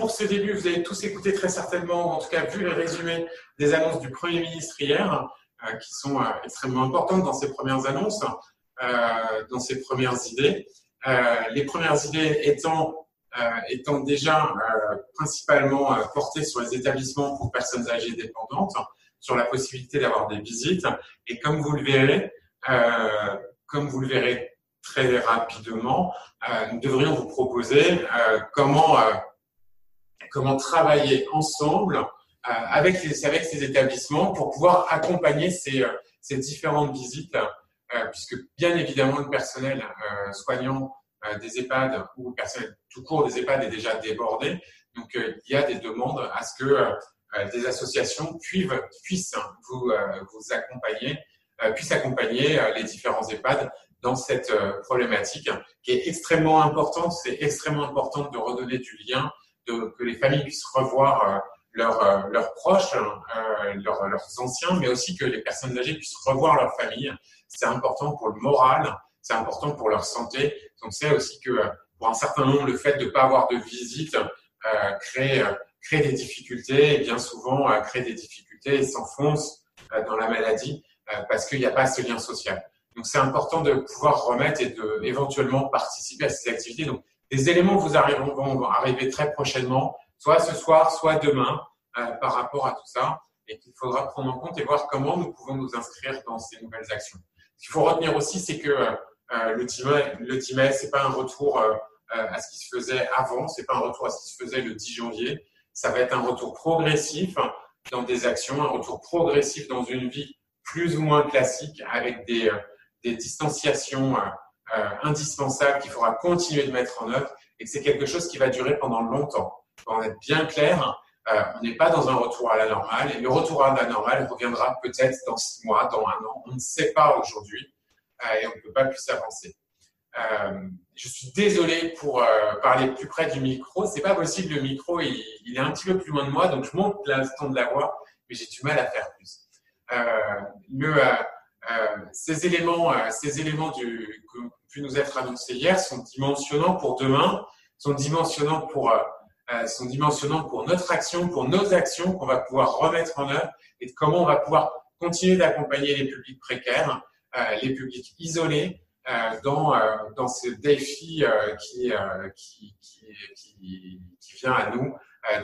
pour ce début, vous avez tous écouté très certainement, en tout cas vu les résumés des annonces du Premier ministre hier, euh, qui sont euh, extrêmement importantes dans ces premières annonces, euh, dans ces premières idées. les premières idées étant, étant déjà principalement portées sur les établissements pour personnes âgées dépendantes, sur la possibilité d'avoir des visites. Et comme vous le verrez, comme vous le verrez très rapidement, nous devrions vous proposer comment comment travailler ensemble euh, avec, les, avec ces établissements pour pouvoir accompagner ces, euh, ces différentes visites, euh, puisque bien évidemment le personnel soignant des EHPAD ou le personnel tout court des EHPAD est déjà débordé. Donc il y a des demandes à ce que des associations puissent, vous, vous accompagner, puissent accompagner les différents EHPAD dans cette problématique qui est extrêmement importante. C'est extrêmement important de redonner du lien que les familles puissent revoir euh, leurs, euh, leurs proches, euh, leurs, leurs anciens, mais aussi que les personnes âgées puissent revoir leur famille. C'est important pour le moral, c'est important pour leur santé. Donc c'est aussi que pour un certain nombre, le fait de ne pas avoir de visite euh, crée, crée des difficultés et bien souvent crée des difficultés et s'enfonce dans la maladie parce qu'il n'y a pas ce lien social. Donc c'est important de pouvoir remettre et de éventuellement participer à ces activités. Donc des éléments vous arriveront, vont arriver très prochainement, soit ce soir, soit demain, euh, par rapport à tout ça, et qu'il faudra prendre en compte et voir comment nous pouvons nous inscrire dans ces nouvelles actions. Ce qu'il faut retenir aussi, c'est que euh, le DIME, le DIME, c'est pas un retour euh, à ce qui se faisait avant, c'est pas un retour à ce qui se faisait le 10 janvier. Ça va être un retour progressif dans des actions, un retour progressif dans une vie plus ou moins classique avec des, des distanciations euh, indispensable qu'il faudra continuer de mettre en œuvre et que c'est quelque chose qui va durer pendant longtemps. Pour être bien clair, euh, on n'est pas dans un retour à la normale et le retour à la normale reviendra peut-être dans six mois, dans un an. On ne sait pas aujourd'hui euh, et on ne peut pas plus avancer. Je suis désolé pour parler plus près du micro. C'est pas possible. Le micro, il, est un petit peu plus loin de moi, donc je monte l'instant de la voix, mais j'ai du mal à faire plus. Le, ces éléments, ces éléments du, pu nous être annoncés hier sont dimensionnants pour demain, sont dimensionnants pour, euh, euh, sont dimensionnants pour notre action, pour nos actions qu'on va pouvoir remettre en œuvre et comment on va pouvoir continuer d'accompagner les publics précaires, euh, les publics isolés euh, dans, euh, dans ce défi euh, qui, qui, qui, qui, qui, vient à nous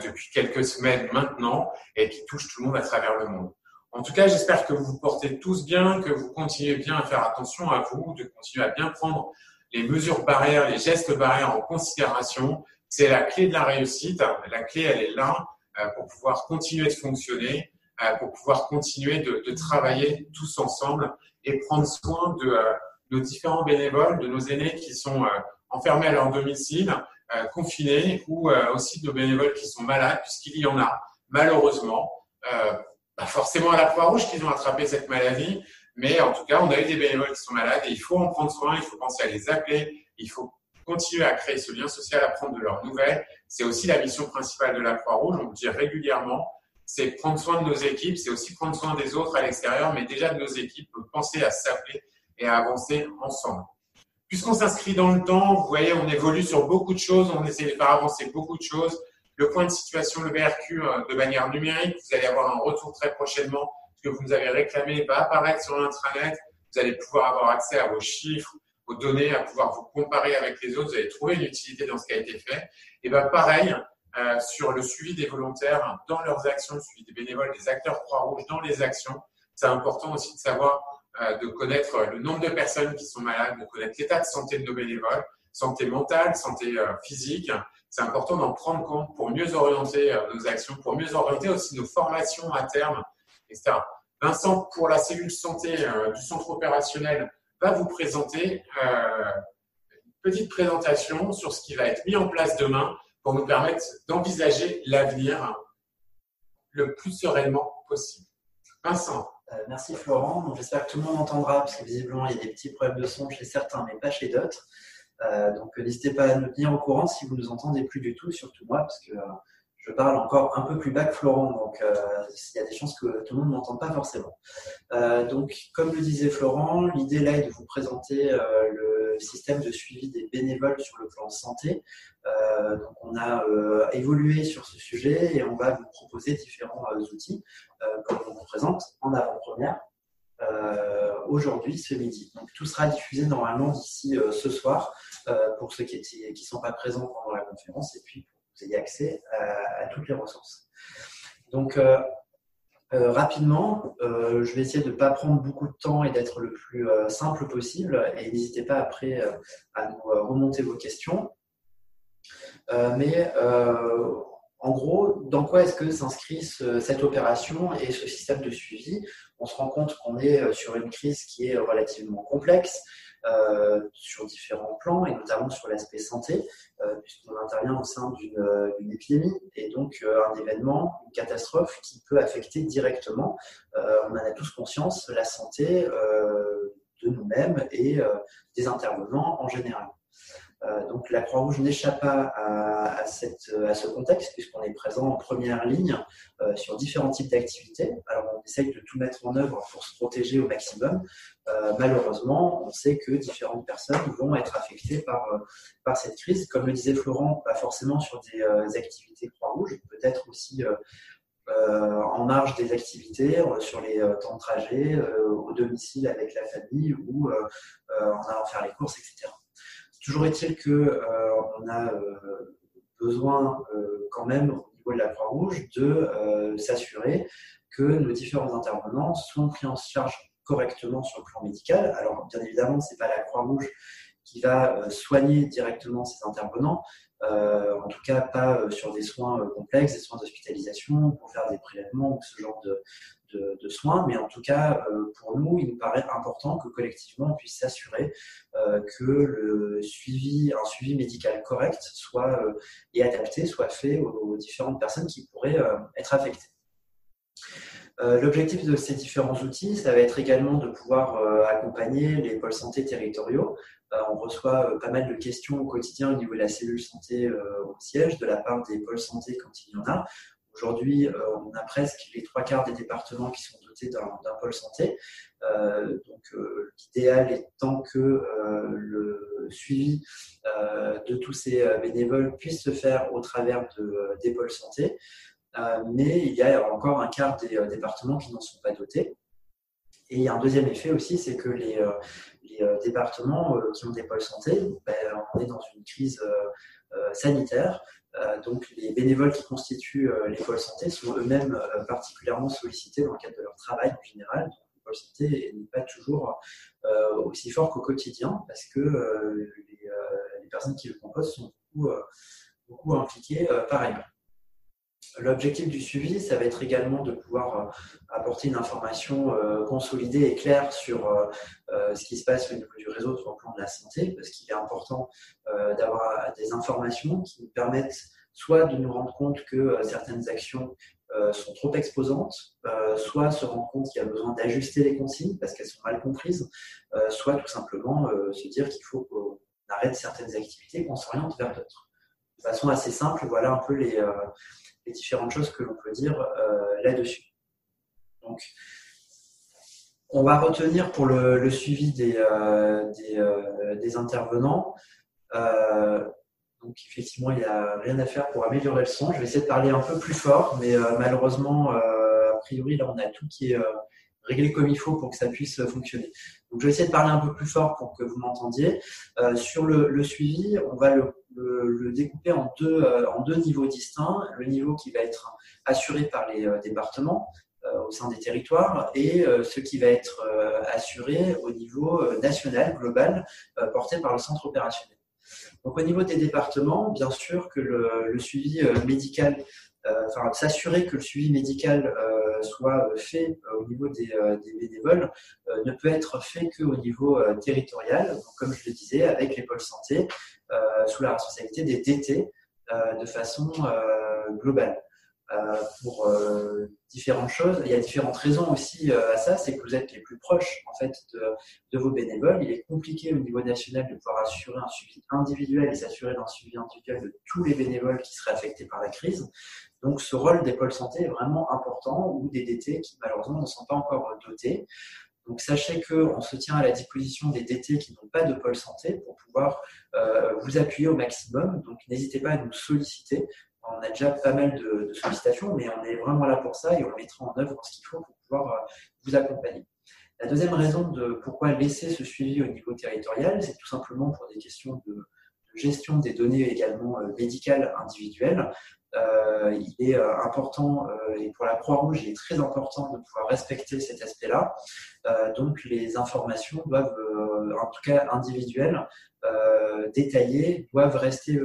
depuis quelques semaines maintenant et qui touche tout le monde à travers le monde. En tout cas, j'espère que vous vous portez tous bien, que vous continuez bien à faire attention à vous, de continuer à bien prendre les mesures barrières, les gestes barrières en considération. C'est la clé de la réussite. La clé, elle est là euh, pour pouvoir continuer de fonctionner, euh, pour pouvoir continuer de, de, travailler tous ensemble et prendre soin de euh, nos différents bénévoles, de nos aînés qui sont enfermés à leur domicile, confinés, ou aussi de nos bénévoles qui sont malades, puisqu'il y en a malheureusement forcément à la Croix-Rouge qu'ils ont attrapé cette maladie, mais en tout cas, on a eu des bénévoles qui sont malades et il faut en prendre soin, il faut penser à les appeler, il faut continuer à créer ce lien social, à prendre de leurs nouvelles. C'est aussi la mission principale de la Croix-Rouge, on le dit régulièrement, c'est prendre soin de nos équipes, c'est aussi prendre soin des autres à l'extérieur, mais déjà de nos équipes, penser à s'appeler et à avancer ensemble. Puisqu'on s'inscrit dans le temps, vous voyez, on évolue sur beaucoup de choses, on essaie de faire avancer beaucoup de choses le point de situation, le BRQ, euh, de manière numérique. Vous allez avoir un retour très prochainement. Ce que vous nous avez réclamé va apparaître sur l'intranet. Vous allez pouvoir avoir accès à vos chiffres, aux données, à pouvoir vous comparer avec les autres. Vous allez trouver une utilité dans ce qui a été fait. Et bien, pareil, euh, sur le suivi des volontaires dans leurs actions, le suivi des bénévoles, des acteurs Croix-Rouge dans les actions. C'est important aussi de savoir, euh, de connaître le nombre de personnes qui sont malades, de connaître l'état de santé de nos bénévoles, santé mentale, santé euh, physique, c'est important d'en prendre compte pour mieux orienter euh, nos actions, pour mieux orienter aussi nos formations à terme, etc. Vincent, pour la cellule santé euh, du centre opérationnel, va vous présenter euh, une petite présentation sur ce qui va être mis en place demain pour nous permettre d'envisager l'avenir le plus sereinement possible. Vincent. merci Florent. J'espère que tout le monde entendra parce que visiblement il y a des petits problèmes de son chez certains mais pas chez d'autres. Euh, donc n'hésitez pas à nous tenir au courant si vous nous entendez plus du tout, surtout moi, parce que euh, je parle encore un peu plus bas que Florent, donc euh, il y a des chances que tout le monde ne m'entende pas forcément. donc, comme le disait Florent, l'idée là est de vous présenter le système de suivi des bénévoles sur le plan santé. donc on a évolué sur ce sujet et on va vous proposer différents outils, comme on vous présente en avant-première. Aujourd'hui, ce midi. Donc, tout sera diffusé normalement d'ici ce soir pour ceux qui ne sont pas présents pendant la conférence et puis pour que vous ayez accès à, toutes les ressources. Donc, euh, rapidement, euh, je vais essayer de ne pas prendre beaucoup de temps et d'être le plus euh, simple possible. Et n'hésitez pas après à nous remonter vos questions. mais en gros, dans quoi est-ce que s'inscrit cette opération et ce système de suivi? On se rend compte qu'on est sur une crise qui est relativement complexe, euh, sur différents plans et notamment sur l'aspect santé, euh, puisqu'on intervient au sein d'une épidémie et donc euh, un événement, une catastrophe qui peut affecter directement, on en a tous conscience, la santé de nous-mêmes et des intervenants en général. Euh, donc la Croix-Rouge n'échappe pas à, ce contexte puisqu'on est présent en première ligne euh, sur différents types d'activités. Alors on essaye de tout mettre en œuvre pour se protéger au maximum. Euh, malheureusement, on sait que différentes personnes vont être affectées par, cette crise. Comme le disait Florent, pas forcément sur des activités Croix-Rouge, peut-être aussi en marge des activités, sur les temps de trajet, au domicile avec la famille ou en allant faire les courses, etc. Toujours est-il qu'on euh, a euh, besoin euh, quand même au niveau de la Croix-Rouge de s'assurer que nos différents intervenants sont pris en charge correctement sur le plan médical. Alors bien évidemment, ce n'est pas la Croix-Rouge qui va soigner directement ces intervenants, en tout cas pas sur des soins complexes, des soins d'hospitalisation, pour faire des prélèvements ou ce genre de, soins, mais en tout cas, euh, pour nous, il nous paraît important que collectivement, on puisse s'assurer euh, que le suivi, un suivi médical correct soit euh, et adapté soit fait aux, différentes personnes qui pourraient être affectées. L'objectif de ces différents outils, ça va être également de pouvoir accompagner les pôles santé territoriaux. On reçoit pas mal de questions au quotidien au niveau de la cellule santé au siège de la part des pôles santé quand il y en a. Aujourd'hui, euh, on a presque les trois quarts des départements qui sont dotés d'un pôle santé. Euh, donc, euh, l'idéal étant que le suivi de tous ces bénévoles puisse se faire au travers de, des pôles santé. mais il y a encore un quart des départements qui n'en sont pas dotés. Et il y a un deuxième effet aussi, c'est que les, départements qui ont des pôles santé, ben, on est dans une crise sanitaire. Euh, donc les bénévoles qui constituent euh, les pôles santé sont eux-mêmes euh, particulièrement sollicités dans le cadre de leur travail en général. Santé n'est pas toujours aussi fort qu'au quotidien parce que les, personnes qui le composent sont beaucoup, beaucoup impliquées par ailleurs. L'objectif du suivi, ça va être également de pouvoir apporter une information consolidée et claire sur ce qui se passe au niveau du réseau sur le plan de la santé, parce qu'il est important d'avoir des informations qui nous permettent soit de nous rendre compte que certaines actions sont trop exposantes, soit se rendre compte qu'il y a besoin d'ajuster les consignes parce qu'elles sont mal comprises, soit tout simplement se dire qu'il faut qu'on arrête certaines activités, qu'on s'oriente vers d'autres. De façon assez simple, voilà un peu les, les différentes choses que l'on peut dire euh, là-dessus. Donc, on va retenir pour le, suivi des, euh, euh, des, intervenants. donc, effectivement, il n'y a rien à faire pour améliorer le son. Je vais essayer de parler un peu plus fort, mais malheureusement, a priori, là, on a tout qui est réglé comme il faut pour que ça puisse fonctionner. Donc, je vais essayer de parler un peu plus fort pour que vous m'entendiez. sur le, suivi, on va le le, découper en deux, euh, en deux niveaux distincts. Le niveau qui va être assuré par les euh, départements euh, au sein des territoires et ce qui va être assuré au niveau national, global, porté par le centre opérationnel. Donc au niveau des départements, bien sûr que le, suivi médical, enfin s'assurer que le suivi médical soit fait au niveau des, bénévoles ne peut être fait qu'au niveau territorial, comme je le disais, avec les pôles santé, euh, sous la responsabilité des DT euh, de façon euh, globale. Pour différentes choses. Il y a différentes raisons aussi à ça, c'est que vous êtes les plus proches en fait de, vos bénévoles. Il est compliqué au niveau national de pouvoir assurer un suivi individuel et s'assurer d'un suivi individuel de tous les bénévoles qui seraient affectés par la crise. Donc ce rôle des pôles santé est vraiment important ou des DT qui malheureusement ne sont pas encore dotés. Donc sachez qu'on se tient à la disposition des DT qui n'ont pas de pôle santé pour pouvoir vous appuyer au maximum. Donc n'hésitez pas à nous solliciter. On a déjà pas mal de, sollicitations, mais on est vraiment là pour ça et on mettra en œuvre ce qu'il faut pour pouvoir vous accompagner. La deuxième raison de pourquoi laisser ce suivi au niveau territorial, c'est tout simplement pour des questions de, gestion des données également euh, médicales individuelles. Euh, il est euh, important, et pour la Croix-Rouge, il est très important de pouvoir respecter cet aspect-là. donc les informations doivent, en tout cas individuelles, détaillées, doivent rester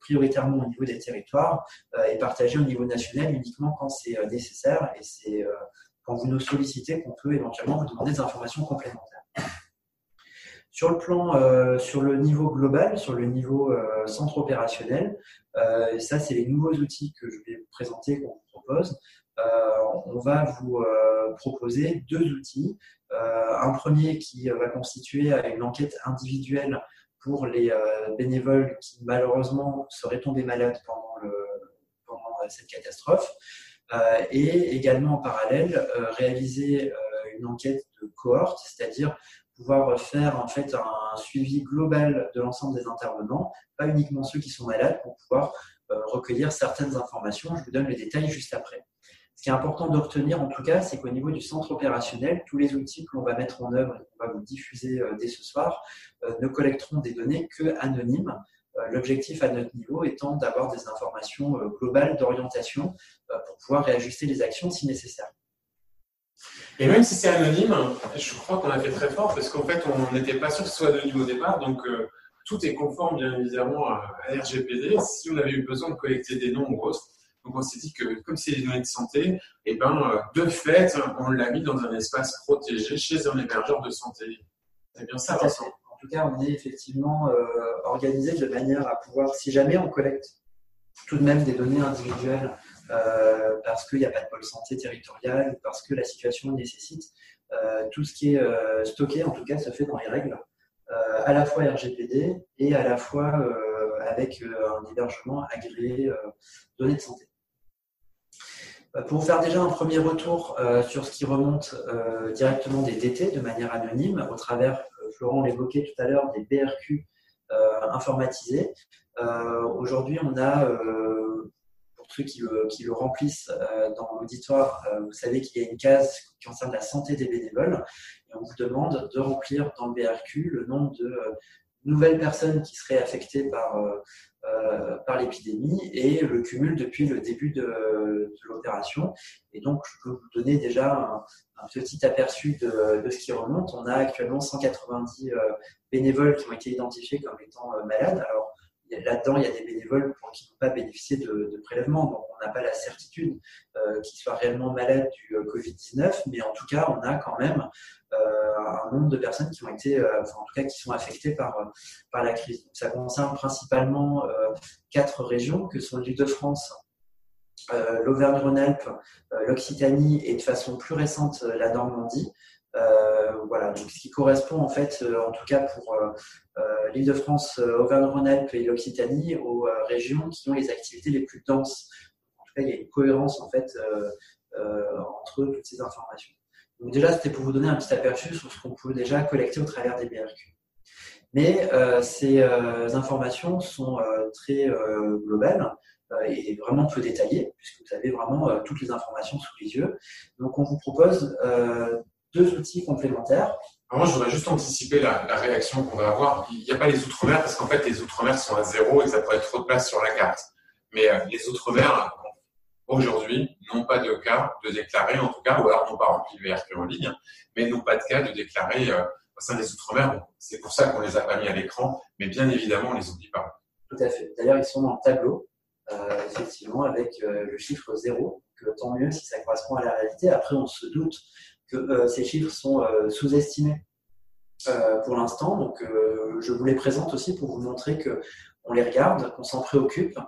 prioritairement au niveau des territoires et partagées au niveau national uniquement quand c'est nécessaire et c'est quand vous nous sollicitez qu'on peut éventuellement vous demander des informations complémentaires. Sur le plan, euh, sur le niveau global, sur le niveau euh, centre opérationnel, euh, ça c'est les nouveaux outils que je vais présenter, qu'on vous propose. on va vous proposer deux outils. un premier qui va constituer une enquête individuelle pour les bénévoles qui malheureusement seraient tombés malades pendant, pendant cette catastrophe. Euh, et également en parallèle euh, réaliser euh, une enquête de cohorte, c'est-à-dire pouvoir faire en fait un suivi global de l'ensemble des intervenants, pas uniquement ceux qui sont malades, pour pouvoir recueillir certaines informations. Je vous donne les détails juste après. Important de retenir en tout cas, c'est qu'au niveau du centre opérationnel, tous les outils que l'on va mettre en œuvre et qu'on va vous diffuser dès ce soir ne collecteront des données que anonymes. Euh, l'objectif à notre niveau étant d'avoir des informations euh, globales d'orientation euh, pour pouvoir réajuster les actions si nécessaire. Et même si c'est anonyme, je crois qu'on a fait très fort parce qu'en fait, on n'était pas sûr que ce soit anonyme au départ. Donc, tout est conforme, bien évidemment, à RGPD. Si on avait eu besoin de collecter des noms ou autres, donc on s'est dit que comme c'est des données de santé, et eh ben, de fait, on l'a mis dans un espace protégé chez un hébergeur de santé. C'est bien ça, Vincent? En tout cas, on est effectivement euh, organisé de manière à pouvoir, si jamais on collecte tout de même des données individuelles euh, parce qu'il n'y a pas de pôle santé territorial ou parce que la situation nécessite, euh, tout ce qui est stocké, en tout cas, se fait dans les règles, à la fois RGPD et à la fois avec un hébergement agréé données de santé. Pour faire déjà un premier retour sur ce qui remonte directement des DT de manière anonyme au travers Florent l'évoquait tout à l'heure, des BRQ euh, informatisés. Euh, aujourd'hui, on a, euh, pour ceux qui le, remplissent dans l'auditoire, vous savez qu'il y a une case qui concerne la santé des bénévoles. Et on vous demande de remplir dans le BRQ le nombre de nouvelles personnes qui seraient affectées par, par l'épidémie et le cumul depuis le début de, l'opération. Et donc, je peux vous donner déjà un, petit aperçu de, ce qui remonte. On a actuellement 190 euh, bénévoles qui ont été identifiés comme étant euh, malades. Alors, là-dedans, il y a des bénévoles pour qui n'ont pas bénéficié de, de prélèvements, donc on n'a pas la certitude euh, qu'ils soient réellement malades du euh, Covid-19, mais en tout cas, on a quand même euh, un nombre de personnes qui ont été, enfin, en tout cas, qui sont affectées par, par la crise. Donc, ça concerne principalement quatre régions, que sont l'Île-de-France, euh, l'Auvergne-Rhône-Alpes, euh, l'Occitanie et de façon plus récente euh, la Normandie. voilà, donc ce qui correspond en fait, en tout cas pour l'Île-de-France, Auvergne-Rhône-Alpes et l'Occitanie, aux régions qui ont les activités les plus denses. En tout cas, il y a une cohérence en fait entre toutes ces informations. Donc déjà, c'était pour vous donner un petit aperçu sur ce qu'on peut déjà collecter au travers des BRQ. Mais ces informations sont très globales. Euh, est vraiment peu détaillé, puisque vous avez vraiment euh, toutes les informations sous les yeux. Donc, on vous propose euh, deux outils complémentaires. Moi, je voudrais juste anticiper la, réaction qu'on va avoir. Il n'y a pas les Outre-mer, parce qu'en fait, les Outre-mer sont à zéro et ça pourrait être trop de place sur la carte. Mais les Outre-mer, aujourd'hui, n'ont pas de cas de déclarer, en tout cas, ou alors n'ont pas rempli le VRQ en ligne, mais n'ont pas de cas de déclarer au sein des Outre-mer. C'est pour ça qu'on les a pas mis à l'écran, mais bien évidemment, on les oublie pas. Tout à fait. D'ailleurs, ils sont dans le tableau. Euh, effectivement, avec euh, le chiffre zéro. Que tant mieux si ça correspond à la réalité. Après, on se doute que euh, ces chiffres sont sous-estimés pour l'instant. Donc, je vous les présente aussi pour vous montrer que on les regarde, qu'on s'en préoccupe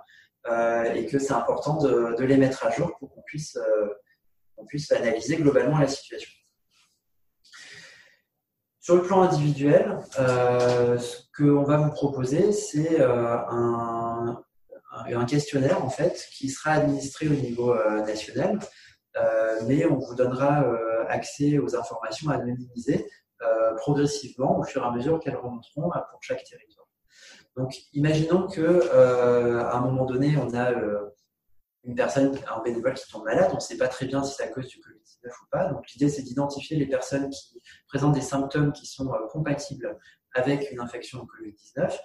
et que c'est important de, les mettre à jour pour qu'on puisse, analyser globalement la situation. Sur le plan individuel, ce qu'on va vous proposer, c'est un, questionnaire en fait qui sera administré au niveau euh, national mais on vous donnera accès aux informations anonymisées progressivement au fur et à mesure qu'elles remonteront pour chaque territoire. Donc, imaginons que à un moment donné, on a une personne, un bénévole qui tombe malade, on ne sait pas très bien si c'est à cause du Covid-19 ou pas. Donc l'idée, c'est d'identifier les personnes qui présentent des symptômes qui sont euh, compatibles avec une infection au Covid-19.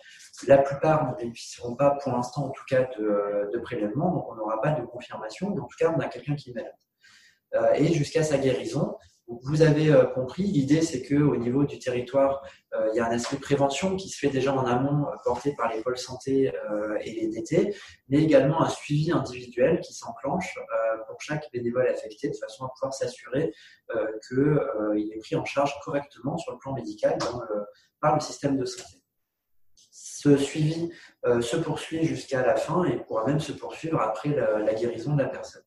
La plupart ne bénéficieront pas, pour l'instant en tout cas, de, euh, de prélèvement, donc on n'aura pas de confirmation, mais en tout cas, on a quelqu'un qui est malade. Euh, et jusqu'à sa guérison, vous avez euh, compris, l'idée c'est qu'au niveau du territoire, euh, il y a un aspect prévention qui se fait déjà en amont, euh, porté par les pôles santé et les DT, mais également un suivi individuel qui s'enclenche pour chaque bénévole affecté de façon à pouvoir s'assurer qu'il est pris en charge correctement sur le plan médical par le système de santé. Ce suivi se poursuit jusqu'à la fin et pourra même se poursuivre après la guérison de la personne.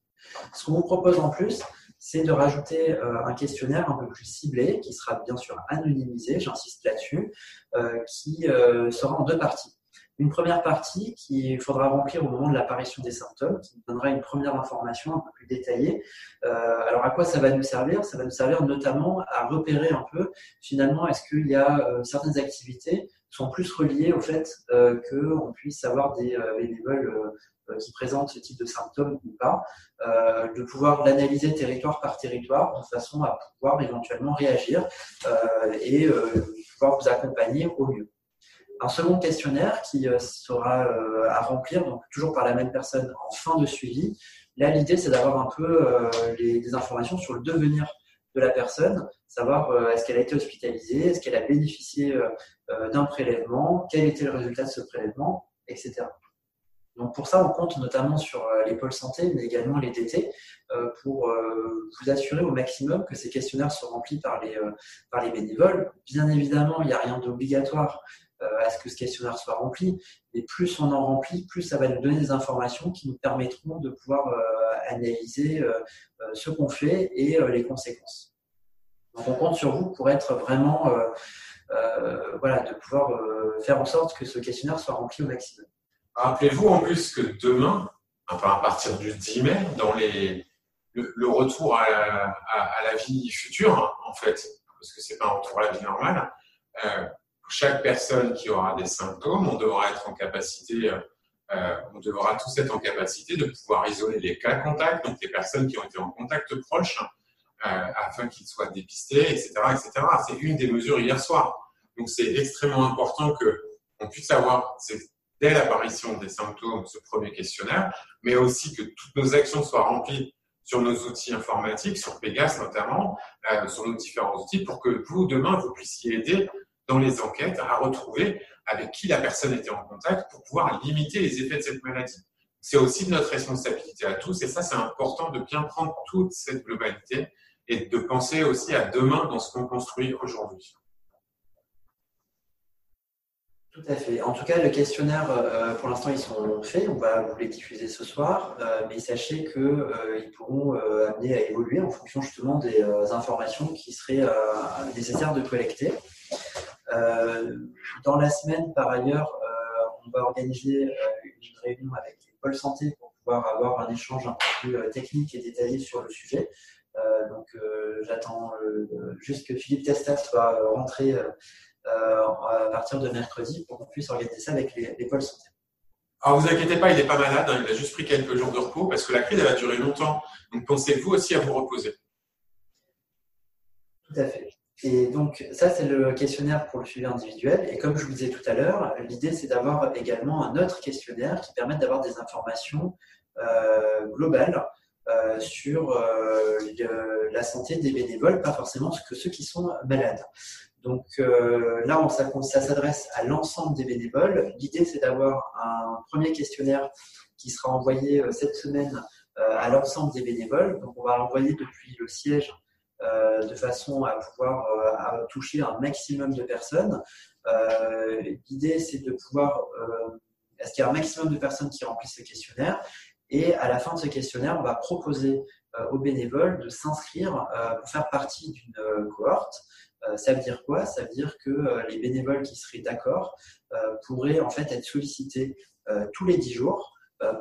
Ce qu'on vous propose en plus, c'est de rajouter euh, un questionnaire un peu plus ciblé, qui sera bien sûr anonymisé, j'insiste là-dessus, euh, qui euh, sera en deux parties. Une première partie qu'il faudra remplir au moment de l'apparition des symptômes, qui donnera une première information un peu plus détaillée. alors à quoi ça va nous servir? Ça va nous servir notamment à repérer un peu finalement est-ce qu'il y a certaines activités sont plus reliées au fait qu'on puisse avoir des bénévoles qui présentent ce type de symptômes ou pas, euh, de pouvoir l'analyser territoire par territoire de façon à pouvoir éventuellement réagir euh, et pouvoir vous accompagner au mieux. Un second questionnaire qui sera à remplir, donc toujours par la même personne en fin de suivi. Là, l'idée, c'est d'avoir un peu des informations sur le devenir de la personne, savoir est-ce qu'elle a été hospitalisée, est-ce qu'elle a bénéficié d'un prélèvement, quel était le résultat de ce prélèvement, etc. Donc pour ça, on compte notamment sur euh, les pôles santé, mais également les DT, euh, pour euh, vous assurer au maximum que ces questionnaires sont remplis par les, par les bénévoles. Bien évidemment, il n'y a rien d'obligatoire à ce que ce questionnaire soit rempli, mais plus on en remplit, plus ça va nous donner des informations qui nous permettront de pouvoir analyser ce qu'on fait et les conséquences. Donc on compte sur vous pour être vraiment, voilà, de pouvoir faire en sorte que ce questionnaire soit rempli au maximum. Rappelez-vous en plus que demain, enfin à partir du 10 mai, dans le, retour à la, vie future, en fait, parce que c'est pas un retour à la vie normale, euh, chaque personne qui aura des symptômes, on devra être en capacité, euh, on devra tous être en capacité de pouvoir isoler les cas contacts, donc les personnes qui ont été en contact proche, euh, afin qu'ils soient dépistés, etc., etc. C'est une des mesures hier soir. Donc c'est extrêmement important que on puisse avoir dès l'apparition des symptômes, ce premier questionnaire, mais aussi que toutes nos actions soient remplies sur nos outils informatiques, sur Pegas notamment, euh, sur nos différents outils, pour que vous, demain, vous puissiez aider dans les enquêtes à retrouver avec qui la personne était en contact pour pouvoir limiter les effets de cette maladie. C'est aussi de notre responsabilité à tous, et ça, c'est important de bien prendre toute cette globalité et de penser aussi à demain dans ce qu'on construit aujourd'hui. Tout à fait. En tout cas, le questionnaire, euh, pour l'instant, ils sont faits. On va vous les diffuser ce soir. Euh, mais sachez qu'ils euh, pourront amener à évoluer en fonction justement des informations qui seraient nécessaires de collecter. dans la semaine, par ailleurs, on va organiser une réunion avec les pôles santé pour pouvoir avoir un échange un peu plus technique et détaillé sur le sujet. donc, j'attends juste que Philippe Testat soit rentré euh, à partir de mercredi pour qu'on puisse organiser ça avec les, pôles santé. Alors, vous inquiétez pas, il n'est pas malade, hein, il a juste pris quelques jours de repos parce que la crise, elle va durer longtemps. Donc, pensez-vous aussi à vous reposer? Tout à fait. Et donc, ça, c'est le questionnaire pour le suivi individuel. Et comme je vous disais tout à l'heure, l'idée, c'est d'avoir également un autre questionnaire qui permette d'avoir des informations euh, globales euh, sur la santé des bénévoles, pas forcément que ceux qui sont malades. Donc euh, là, ça, s'adresse à l'ensemble des bénévoles. L'idée, c'est d'avoir un premier questionnaire qui sera envoyé euh, cette semaine euh, à l'ensemble des bénévoles. Donc on va l'envoyer depuis le siège de façon à pouvoir toucher un maximum de personnes. L'idée, c'est de pouvoir, est-ce qu'il y a un maximum de personnes qui remplissent ce questionnaire? Et à la fin de ce questionnaire, on va proposer aux bénévoles de s'inscrire pour faire partie d'une cohorte ça veut dire quoi? Ça veut dire que euh, les bénévoles qui seraient d'accord euh, pourraient en fait être sollicités tous les 10 jours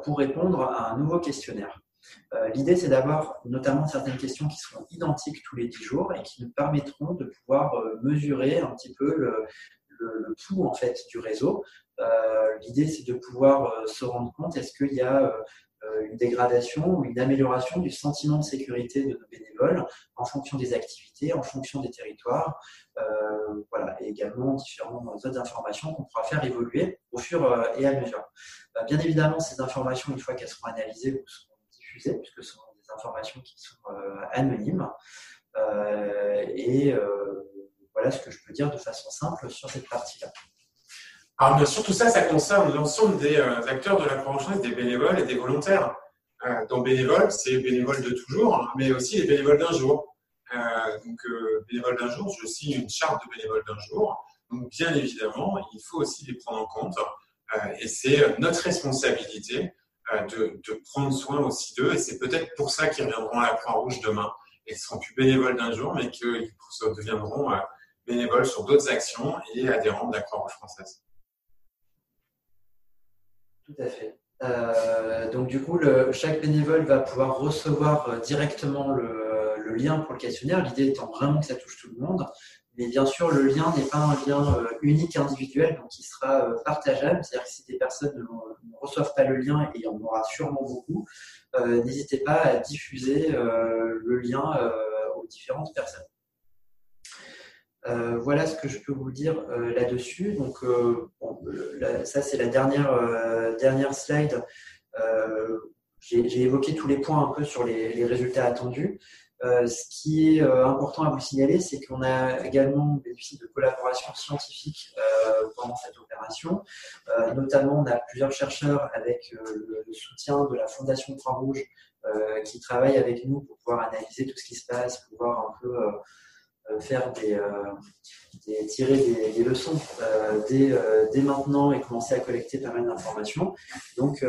pour répondre à un nouveau questionnaire. L'idée, c'est d'avoir notamment certaines questions qui seront identiques tous les 10 jours et qui nous permettront de pouvoir mesurer un petit peu le, pouls en fait du réseau. L'idée, c'est de pouvoir se rendre compte est-ce qu'il y a euh, une dégradation ou une amélioration du sentiment de sécurité de nos bénévoles en fonction des activités, en fonction des territoires, euh, voilà, et également différentes autres informations qu'on pourra faire évoluer au fur euh, et à mesure. bien évidemment, ces informations, une fois qu'elles seront analysées ou seront diffusées, puisque ce sont des informations qui sont anonymes, et voilà ce que je peux dire de façon simple sur cette partie-là. Alors bien sûr, tout ça, ça concerne l'ensemble des euh, acteurs de la croix des bénévoles et des volontaires. Euh, donc bénévoles, c'est bénévoles de toujours, hein, mais aussi les bénévoles d'un jour. Euh, donc euh, bénévoles d'un jour, je signe une charte de bénévoles d'un jour. Donc bien évidemment, il faut aussi les prendre en compte. Euh, et c'est notre responsabilité de, de, prendre soin aussi d'eux. Et c'est peut-être pour ça qu'ils reviendront à la Croix-Rouge demain. Et ne seront plus bénévoles d'un jour, mais qu'ils deviendront bénévoles sur d'autres actions et adhérents de la Croix-Rouge française. Tout à fait. Euh, donc du coup, chaque bénévole va pouvoir recevoir euh, directement le, lien pour le questionnaire. L'idée étant vraiment que ça touche tout le monde. Mais bien sûr, le lien n'est pas un lien euh, unique individuel, donc il sera partageable. C'est-à-dire que si des personnes ne, reçoivent pas le lien, et il y en aura sûrement beaucoup, n'hésitez pas à diffuser le lien aux différentes personnes. Euh, voilà ce que je peux vous dire euh, là-dessus. Donc, euh, ça, c'est la dernière, slide. J'ai évoqué tous les points un peu sur les, résultats attendus. ce qui est important à vous signaler, c'est qu'on a également bénéficié de collaborations scientifiques pendant cette opération. notamment, on a plusieurs chercheurs avec le, soutien de la Fondation Croix-Rouge qui travaillent avec nous pour pouvoir analyser tout ce qui se passe, pour voir un peu faire des, euh, tirer des, leçons euh, dès, maintenant et commencer à collecter pas mal d'informations. Donc,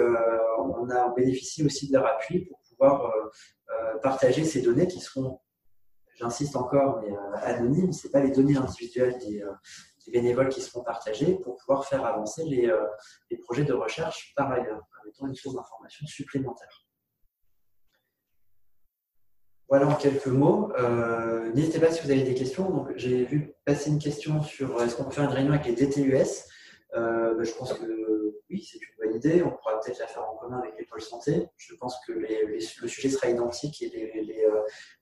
on a bénéficié aussi de leur appui pour pouvoir partager ces données qui seront, j'insiste encore, anonymes. C'est pas les données individuelles des, bénévoles qui seront partagées pour pouvoir faire avancer les, les projets de recherche par ailleurs, en étant une source d'information supplémentaire. Voilà en quelques mots. Euh, n'hésitez pas si vous avez des questions. j'ai vu passer une question sur euh, est-ce qu'on peut faire une réunion avec les DTUS. Euh, bah, je pense que oui, c'est une bonne idée. On pourra peut-être la faire en commun avec les pôles santé. Je pense que le sujet sera identique et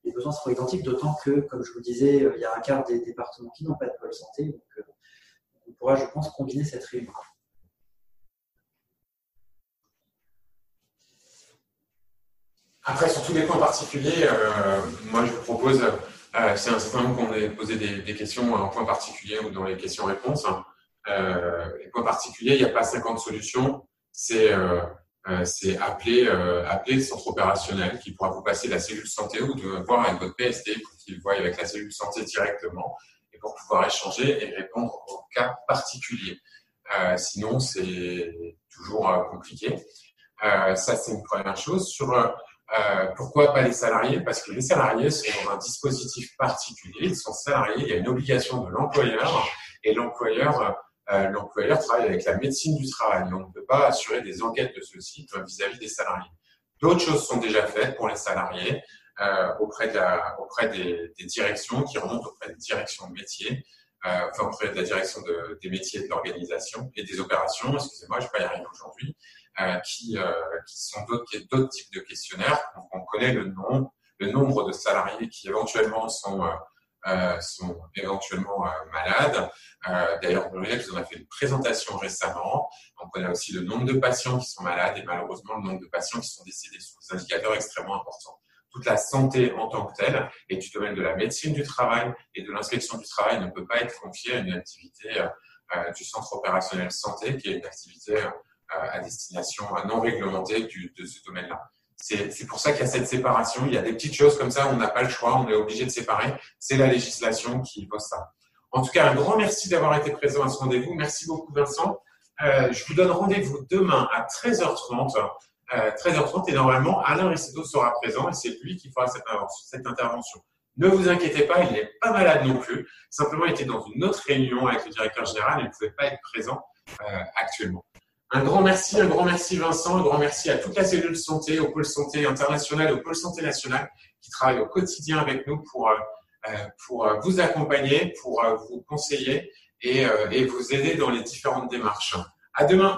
les, besoins seront identiques, d'autant que, comme je vous disais, il y a un quart des départements qui n'ont pas de pôle santé. Donc, on pourra, je pense, combiner cette réunion. Après, sur tous les points particuliers, euh, moi je vous propose, euh, c'est un certain nombre qu'on ait posé des, questions en point particulier ou dans les questions-réponses. Euh, les points particuliers, il n'y a pas 50 solutions, c'est appeler, appeler le centre opérationnel qui pourra vous passer la cellule santé ou de voir avec votre PST pour qu'il voie avec la cellule santé directement et pour pouvoir échanger et répondre aux cas particuliers. sinon, c'est toujours compliqué. ça, c'est une première chose. Sur euh, pourquoi pas les salariés? Parce que les salariés sont dans un dispositif particulier. Ils sont salariés, il y a une obligation de l'employeur et l'employeur euh, l'employeur travaille avec la médecine du travail. On ne peut pas assurer des enquêtes de ce type vis-à-vis des salariés. D'autres choses sont déjà faites pour les salariés euh, auprès, de la, auprès des, des, directions qui remontent auprès des directions de métiers, euh, enfin auprès de la direction de, des métiers de l'organisation et des opérations. Excusez-moi, je ne vais pas y arriver aujourd'hui. Euh, qui, euh, qui sont d'autres types de questionnaires. on connaît le nom, le nombre de salariés qui éventuellement sont euh, sont éventuellement malades. Euh, D'ailleurs, Muriel vous en a fait une présentation récemment. On connaît aussi le nombre de patients qui sont malades et malheureusement le nombre de patients qui sont décédés sont des indicateurs extrêmement importants. Toute la santé en tant que telle et du domaine de la médecine du travail et de l'inspection du travail ne peut pas être confiée à une activité euh, du centre opérationnel santé qui est une activité à destination non réglementée du, de ce domaine-là. C'est pour ça qu'il y a cette séparation. Il y a des petites choses comme ça, on n'a pas le choix, on est obligé de séparer. C'est la législation qui pose ça. En tout cas, un grand merci d'avoir été présent à ce rendez-vous. Merci beaucoup, Vincent. Euh, je vous donne rendez-vous demain à 13h30. Euh, 13h30 et normalement, Alain Rissetto sera présent et c'est lui qui fera cette, cette intervention. Ne vous inquiétez pas, il n'est pas malade non plus. Simplement, il était dans une autre réunion avec le directeur général et ne pouvait pas être présent euh, actuellement. Un grand merci, un grand merci Vincent, un grand merci à toute la cellule santé, au pôle santé international, au pôle santé national qui travaillent au quotidien avec nous pour, pour vous accompagner, pour vous conseiller et, et vous aider dans les différentes démarches. À demain